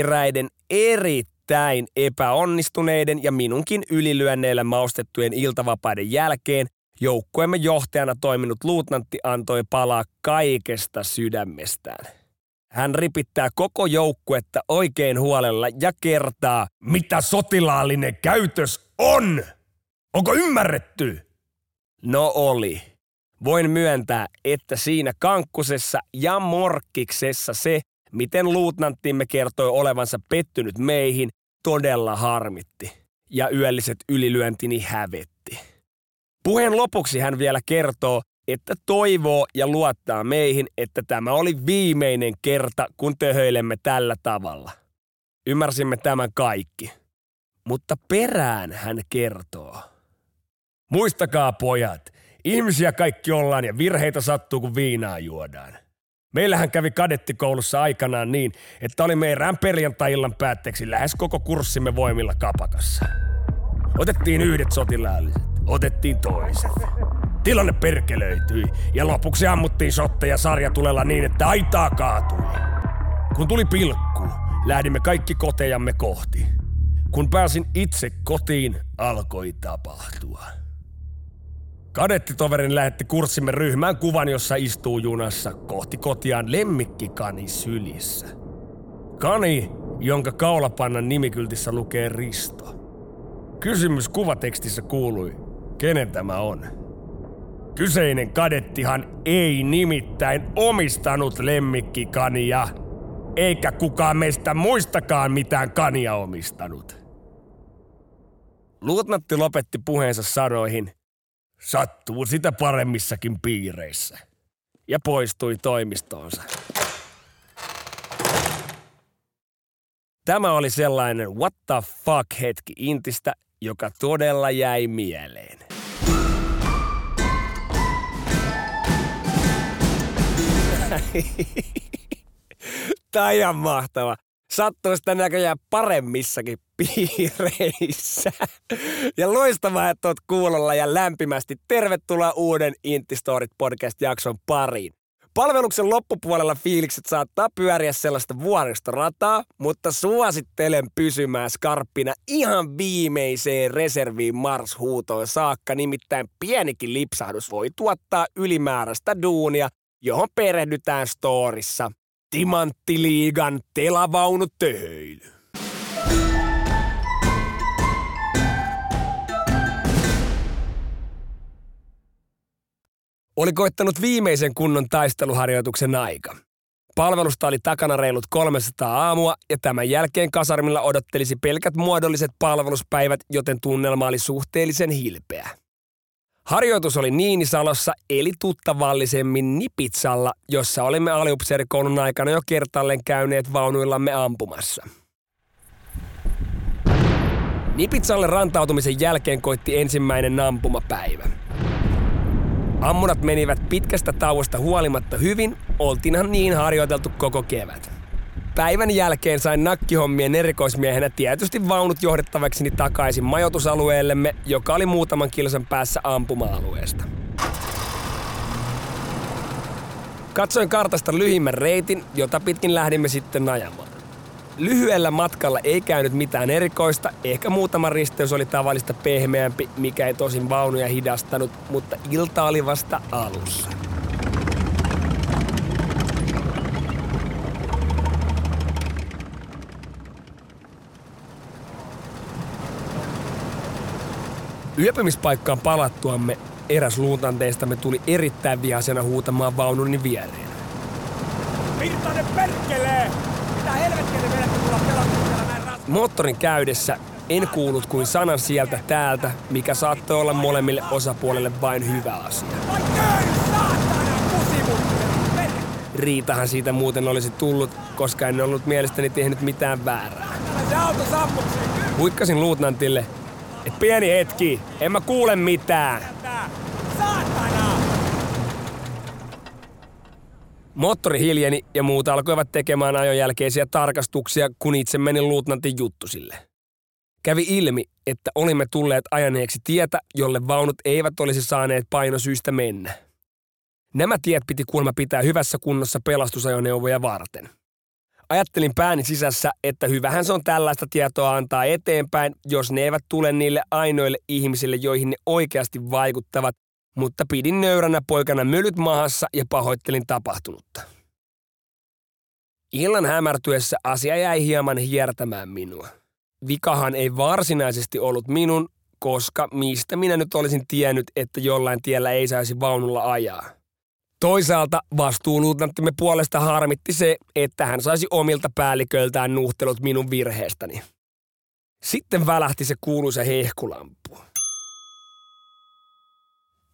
Eräiden erittäin epäonnistuneiden ja minunkin ylilyönneillä maustettujen iltavapaiden jälkeen joukkueemme johtajana toiminut luutnantti antoi palaa kaikesta sydämestään. Hän ripittää koko joukkuetta oikein huolella ja kertaa, mitä sotilaallinen käytös on. Onko ymmärretty? No oli. Voin myöntää, että siinä kankkusessa ja morkkiksessa se, miten luutnanttimme kertoi olevansa pettynyt meihin, todella harmitti. Ja yölliset ylilyöntini hävetti. Puheen lopuksi hän vielä kertoo, että toivoo ja luottaa meihin, että tämä oli viimeinen kerta, kun töhöilemme tällä tavalla. Ymmärsimme tämän kaikki. Mutta perään hän kertoo. Muistakaa pojat, ihmisiä kaikki ollaan ja virheitä sattuu, kun viinaa juodaan. Meillähän kävi kadettikoulussa aikanaan niin, että oli erään perjantai-illan päätteeksi lähes koko kurssimme voimilla kapakassa. Otettiin yhdet sotilaalliset, otettiin toiset. Tilanne perkelöityi ja lopuksi ammuttiin sotteja sarjatulella niin, että aitaa kaatui. Kun tuli pilkku, lähdimme kaikki kotejamme kohti. Kun pääsin itse kotiin, alkoi tapahtua. Kadettitoverin lähetti kurssimme ryhmään kuvan, jossa istuu junassa kohti kotiaan lemmikkikani sylissä. Kani, jonka kaulapannan nimikyltissä lukee Risto. Kysymys kuvatekstissä kuului, kenen tämä on? Kyseinen kadettihan ei nimittäin omistanut lemmikkikania, eikä kukaan meistä muistakaan mitään kania omistanut. Luutnatti lopetti puheensa sanoihin, Sattuu sitä paremmissakin piireissä. Ja poistui toimistoonsa. Tämä oli sellainen what the fuck hetki Intistä, joka todella jäi mieleen. Tämä on ihan mahtava sattuu sitä näköjään paremmissakin piireissä. Ja loistavaa, että oot kuulolla ja lämpimästi tervetuloa uuden Intistorit podcast-jakson pariin. Palveluksen loppupuolella fiilikset saattaa pyöriä sellaista vuoristorataa, mutta suosittelen pysymään skarppina ihan viimeiseen reserviin Mars-huutoon saakka, nimittäin pienikin lipsahdus voi tuottaa ylimääräistä duunia, johon perehdytään storissa Timanttiliigan telavaunu töhöily. Oli koittanut viimeisen kunnon taisteluharjoituksen aika. Palvelusta oli takana reilut 300 aamua ja tämän jälkeen kasarmilla odottelisi pelkät muodolliset palveluspäivät, joten tunnelma oli suhteellisen hilpeä. Harjoitus oli Niinisalossa eli tuttavallisemmin Nipitsalla, jossa olimme aliupseerikoulun aikana jo kertalleen käyneet vaunuillamme ampumassa. Nipitsalle rantautumisen jälkeen koitti ensimmäinen ampumapäivä. Ammunat menivät pitkästä tauosta huolimatta hyvin, oltiinhan niin harjoiteltu koko kevät. Päivän jälkeen sain nakkihommien erikoismiehenä tietysti vaunut johdettavakseni takaisin majoitusalueellemme, joka oli muutaman kilsan päässä ampuma-alueesta. Katsoin kartasta lyhimmän reitin, jota pitkin lähdimme sitten ajamaan. Lyhyellä matkalla ei käynyt mitään erikoista, ehkä muutama risteys oli tavallista pehmeämpi, mikä ei tosin vaunuja hidastanut, mutta ilta oli vasta alussa. Yöpymispaikkaan palattuamme eräs luutanteistamme tuli erittäin vihaisena huutamaan vaununi viereen. Virtanen perkelee! Mitä helvettiä te vedätte tulla pelastuksella näin raskaan? Moottorin käydessä en kuullut kuin sanan sieltä täältä, mikä saattoi olla molemmille osapuolille vain hyvä asia. Riitahan siitä muuten olisi tullut, koska en ollut mielestäni tehnyt mitään väärää. Huikkasin luutnantille, että pieni hetki, en mä kuule mitään. Saatana! Moottori hiljeni ja muut alkoivat tekemään ajon jälkeisiä tarkastuksia, kun itse menin luutnantin juttusille. Kävi ilmi, että olimme tulleet ajaneeksi tietä, jolle vaunut eivät olisi saaneet painosyistä mennä. Nämä tiet piti kuulemma pitää hyvässä kunnossa pelastusajoneuvoja varten. Ajattelin pääni sisässä, että hyvähän se on tällaista tietoa antaa eteenpäin, jos ne eivät tule niille ainoille ihmisille, joihin ne oikeasti vaikuttavat, mutta pidin nöyränä poikana mylyt mahassa ja pahoittelin tapahtunutta. Illan hämärtyessä asia jäi hieman hiertämään minua. Vikahan ei varsinaisesti ollut minun, koska mistä minä nyt olisin tiennyt, että jollain tiellä ei saisi vaunulla ajaa. Toisaalta vastuuluutnanttimme puolesta harmitti se, että hän saisi omilta päälliköiltään nuhtelut minun virheestäni. Sitten välähti se kuuluisa hehkulampu.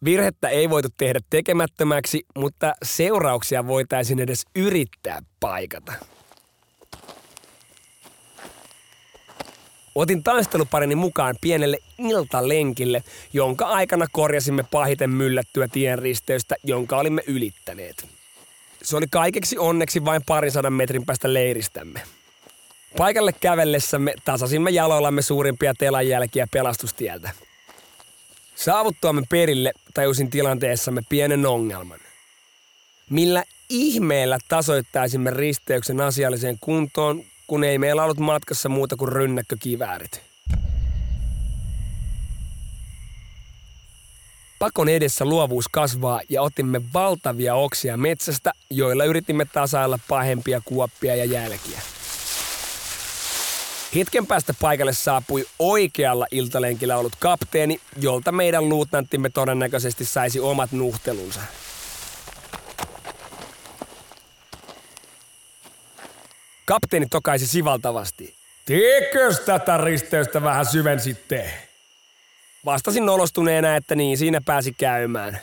Virhettä ei voitu tehdä tekemättömäksi, mutta seurauksia voitaisiin edes yrittää paikata. Otin taisteluparini mukaan pienelle iltalenkille, jonka aikana korjasimme pahiten myllättyä tienristeystä, jonka olimme ylittäneet. Se oli kaikeksi onneksi vain parin sadan metrin päästä leiristämme. Paikalle kävellessämme tasasimme jaloillamme suurimpia telanjälkiä pelastustieltä. Saavuttuamme perille tajusin tilanteessamme pienen ongelman. Millä ihmeellä tasoittaisimme risteyksen asialliseen kuntoon, kun ei meillä ollut matkassa muuta kuin rynnäkkökiväärit. Pakon edessä luovuus kasvaa ja otimme valtavia oksia metsästä, joilla yritimme tasailla pahempia kuoppia ja jälkiä. Hetken päästä paikalle saapui oikealla iltalenkillä ollut kapteeni, jolta meidän luutnanttimme todennäköisesti saisi omat nuhtelunsa. Kapteeni tokaisi sivaltavasti. Tiekös tätä risteystä vähän syvensitte? Vastasin nolostuneena, että niin siinä pääsi käymään.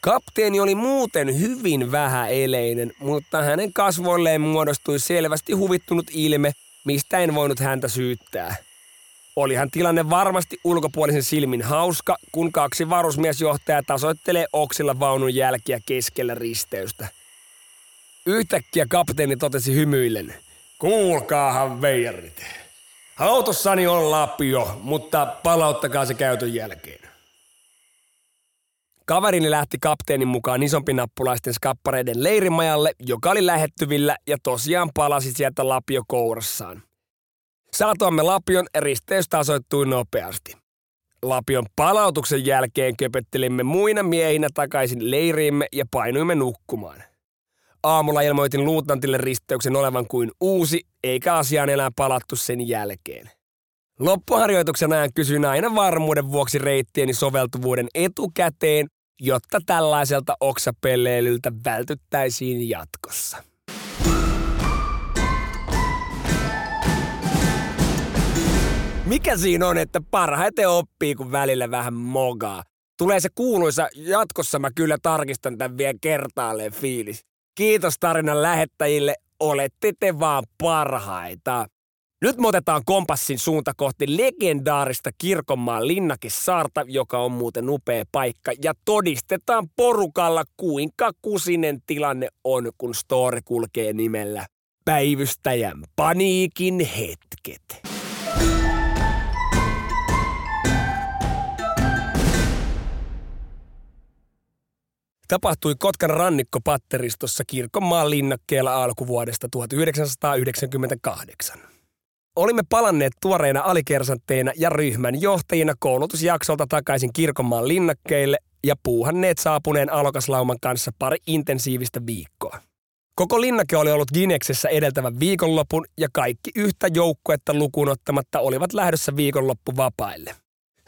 Kapteeni oli muuten hyvin vähäeleinen, mutta hänen kasvoilleen muodostui selvästi huvittunut ilme, mistä en voinut häntä syyttää. Olihan tilanne varmasti ulkopuolisen silmin hauska, kun kaksi varusmiesjohtajaa tasoittelee oksilla vaunun jälkiä keskellä risteystä. Yhtäkkiä kapteeni totesi hymyillen. Kuulkaahan veijarit. Autossani on lapio, mutta palauttakaa se käytön jälkeen. Kaverini lähti kapteenin mukaan isompinappulaisten skappareiden leirimajalle, joka oli lähettyvillä ja tosiaan palasi sieltä lapio kourassaan. Saatuamme lapion risteys tasoittui nopeasti. Lapion palautuksen jälkeen köpöttelimme muina miehinä takaisin leiriimme ja painuimme nukkumaan. Aamulla ilmoitin luutnantille risteyksen olevan kuin uusi, eikä asiaan enää palattu sen jälkeen. Loppuharjoituksen ajan kysyin aina varmuuden vuoksi reittieni soveltuvuuden etukäteen, jotta tällaiselta oksapelleilyltä vältyttäisiin jatkossa. Mikä siinä on, että parhaiten oppii, kun välillä vähän mogaa? Tulee se kuuluisa, jatkossa mä kyllä tarkistan tämän vielä kertaalleen fiilis. Kiitos tarinan lähettäjille, olette te vaan parhaita. Nyt me otetaan kompassin suunta kohti legendaarista Kirkonmaan linnakesaarta, joka on muuten upea paikka, ja todistetaan porukalla, kuinka kusinen tilanne on, kun story kulkee nimellä Päivystäjän paniikin hetket. Tapahtui Kotkan rannikkopatteristossa Kirkonmaan linnakkeella alkuvuodesta 1998. Olimme palanneet tuoreina alikersantteina ja ryhmän johtajina koulutusjaksolta takaisin Kirkonmaan linnakkeille ja puuhanneet saapuneen alokaslauman kanssa pari intensiivistä viikkoa. Koko linnake oli ollut Gineksessä edeltävän viikonlopun ja kaikki yhtä joukkuetta lukuun ottamatta olivat lähdössä viikonloppu vapaille.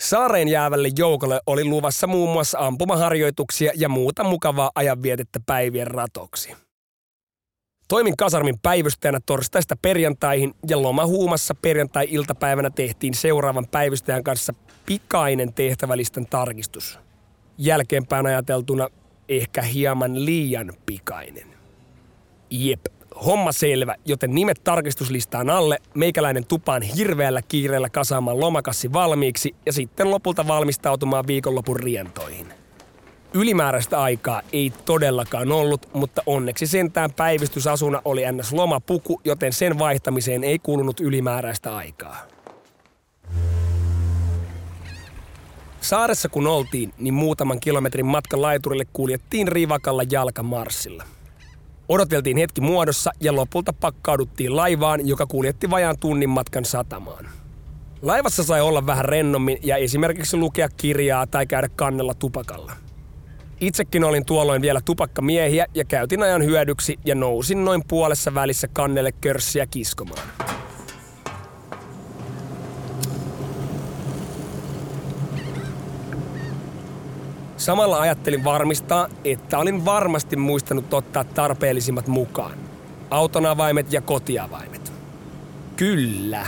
Saareen jäävälle joukolle oli luvassa muun muassa ampumaharjoituksia ja muuta mukavaa ajanvietettä päivien ratoksi. Toimin kasarmin päivystäjänä torstaista perjantaihin ja lomahuumassa perjantai-iltapäivänä tehtiin seuraavan päivystäjän kanssa pikainen tehtävälisten tarkistus. Jälkeenpäin ajateltuna ehkä hieman liian pikainen. Jep, homma selvä, joten nimet tarkistuslistaan alle, meikäläinen tupaan hirveällä kiireellä kasaamaan lomakassi valmiiksi ja sitten lopulta valmistautumaan viikonlopun rientoihin. Ylimääräistä aikaa ei todellakaan ollut, mutta onneksi sentään päivystysasuna oli ns. lomapuku, joten sen vaihtamiseen ei kulunut ylimääräistä aikaa. Saaressa kun oltiin, niin muutaman kilometrin matkan laiturille kuljettiin rivakalla jalkamarssilla. Odoteltiin hetki muodossa ja lopulta pakkauduttiin laivaan, joka kuljetti vajaan tunnin matkan satamaan. Laivassa sai olla vähän rennommin ja esimerkiksi lukea kirjaa tai käydä kannella tupakalla. Itsekin olin tuolloin vielä tupakkamiehiä ja käytin ajan hyödyksi ja nousin noin puolessa välissä kannelle körssiä kiskomaan. Samalla ajattelin varmistaa, että olin varmasti muistanut ottaa tarpeellisimmat mukaan. Auton avaimet ja kotiavaimet. Kyllä.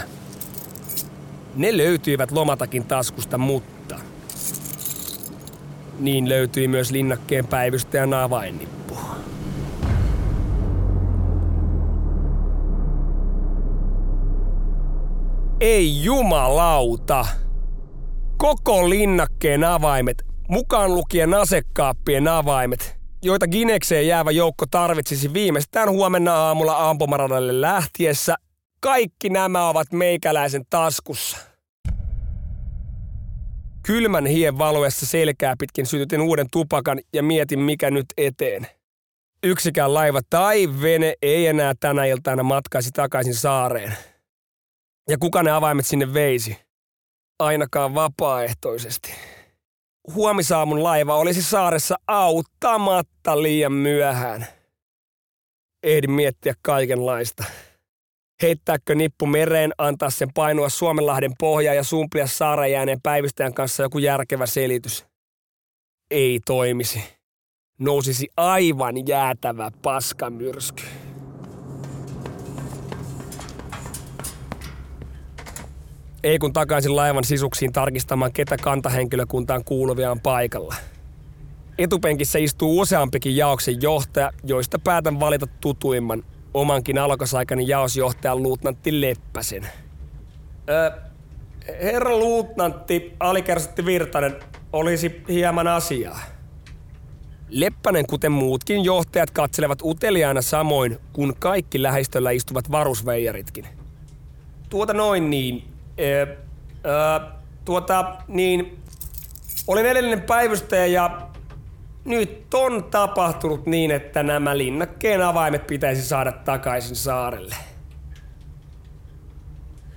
Ne löytyivät lomatakin taskusta, mutta... Niin löytyi myös linnakkeen päivystäjän avainnippu. Ei jumalauta! Koko linnakkeen avaimet mukaan lukien asekaappien avaimet, joita Ginekseen jäävä joukko tarvitsisi viimeistään huomenna aamulla ampumaradalle lähtiessä. Kaikki nämä ovat meikäläisen taskussa. Kylmän hien valuessa selkää pitkin sytytin uuden tupakan ja mietin mikä nyt eteen. Yksikään laiva tai vene ei enää tänä iltana matkaisi takaisin saareen. Ja kuka ne avaimet sinne veisi? Ainakaan vapaaehtoisesti huomisaamun laiva olisi saaressa auttamatta liian myöhään. Ehdin miettiä kaikenlaista. Heittääkö nippu mereen, antaa sen painua Suomenlahden pohjaa ja sumplia saaren jääneen päivystäjän kanssa joku järkevä selitys. Ei toimisi. Nousisi aivan jäätävä paskamyrsky. Ei kun takaisin laivan sisuksiin tarkistamaan, ketä kantahenkilökuntaan kuuluvia on paikalla. Etupenkissä istuu useampikin jaoksen johtaja, joista päätän valita tutuimman, omankin alkosaikani jaosjohtajan luutnantti Leppäsen. Öö, herra luutnantti, alikersantti Virtanen, olisi hieman asiaa. Leppänen, kuten muutkin johtajat, katselevat uteliaana samoin kuin kaikki lähistöllä istuvat varusveijaritkin. Tuota noin niin, Ee, ää, tuota, niin, olin edellinen päivystäjä ja nyt on tapahtunut niin, että nämä linnakkeen avaimet pitäisi saada takaisin saarelle.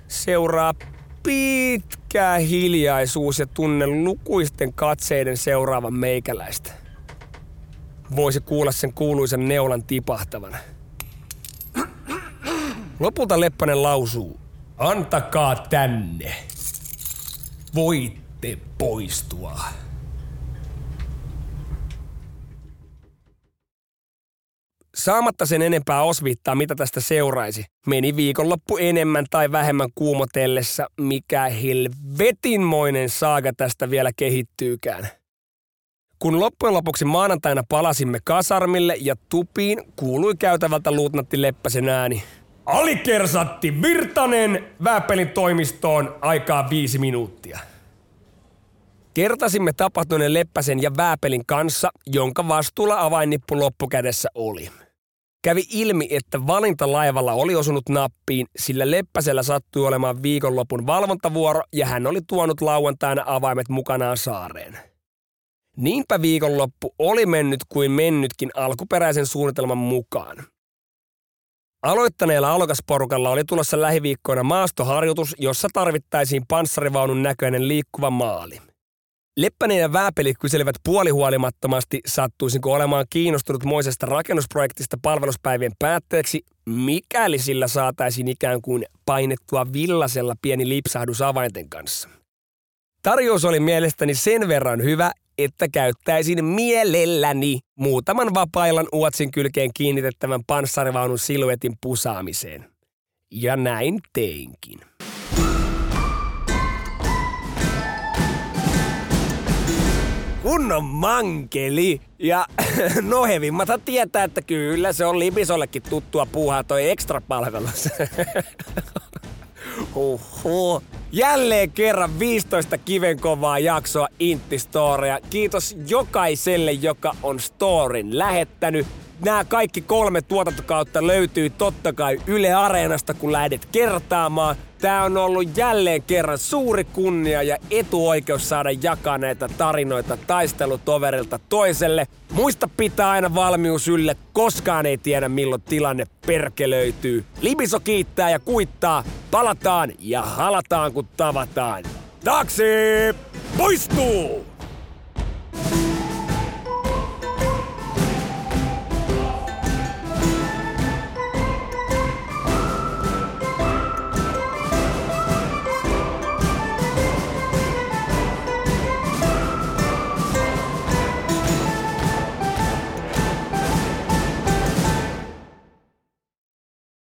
Seuraa pitkä hiljaisuus ja tunne lukuisten katseiden seuraavan meikäläistä. Voisi kuulla sen kuuluisen neulan tipahtavan. Lopulta Leppänen lausuu. Antakaa tänne. Voitte poistua. Saamatta sen enempää osviittaa, mitä tästä seuraisi, meni viikonloppu enemmän tai vähemmän kuumotellessa, mikä helvetinmoinen saaga tästä vielä kehittyykään. Kun loppujen lopuksi maanantaina palasimme kasarmille ja tupiin, kuului käytävältä luutnatti Leppäsen ääni – Alikersatti Virtanen Vääpelin toimistoon aikaa viisi minuuttia. Kertasimme tapahtuneen Leppäsen ja Vääpelin kanssa, jonka vastuulla avainnippu loppukädessä oli. Kävi ilmi, että valinta laivalla oli osunut nappiin, sillä Leppäsellä sattui olemaan viikonlopun valvontavuoro ja hän oli tuonut lauantaina avaimet mukanaan saareen. Niinpä viikonloppu oli mennyt kuin mennytkin alkuperäisen suunnitelman mukaan. Aloittaneella alokasporukalla oli tulossa lähiviikkoina maastoharjoitus, jossa tarvittaisiin panssarivaunun näköinen liikkuva maali. Leppänen ja Vääpeli kyselivät puolihuolimattomasti, sattuisinko olemaan kiinnostunut moisesta rakennusprojektista palveluspäivien päätteeksi, mikäli sillä saataisiin ikään kuin painettua villasella pieni lipsahdus avainten kanssa. Tarjous oli mielestäni sen verran hyvä, että käyttäisin mielelläni muutaman vapailan uotsin kylkeen kiinnitettävän panssarivaunun siluetin pusaamiseen. Ja näin teinkin. kunnon mankeli. Ja nohevimmathan tietää, että kyllä se on Libisollekin tuttua puuhaa toi ekstra palvelus. Oho. Jälleen kerran 15 kivenkovaa jaksoa Intti Storia. Kiitos jokaiselle, joka on storin lähettänyt. Nämä kaikki kolme tuotantokautta löytyy totta kai Yle Areenasta, kun lähdet kertaamaan. Tää on ollut jälleen kerran suuri kunnia ja etuoikeus saada jakaa näitä tarinoita taistelutoverilta toiselle. Muista pitää aina valmius ylle, koskaan ei tiedä milloin tilanne perkelöityy. Libiso kiittää ja kuittaa, palataan ja halataan kun tavataan. Taksi! Poistuu!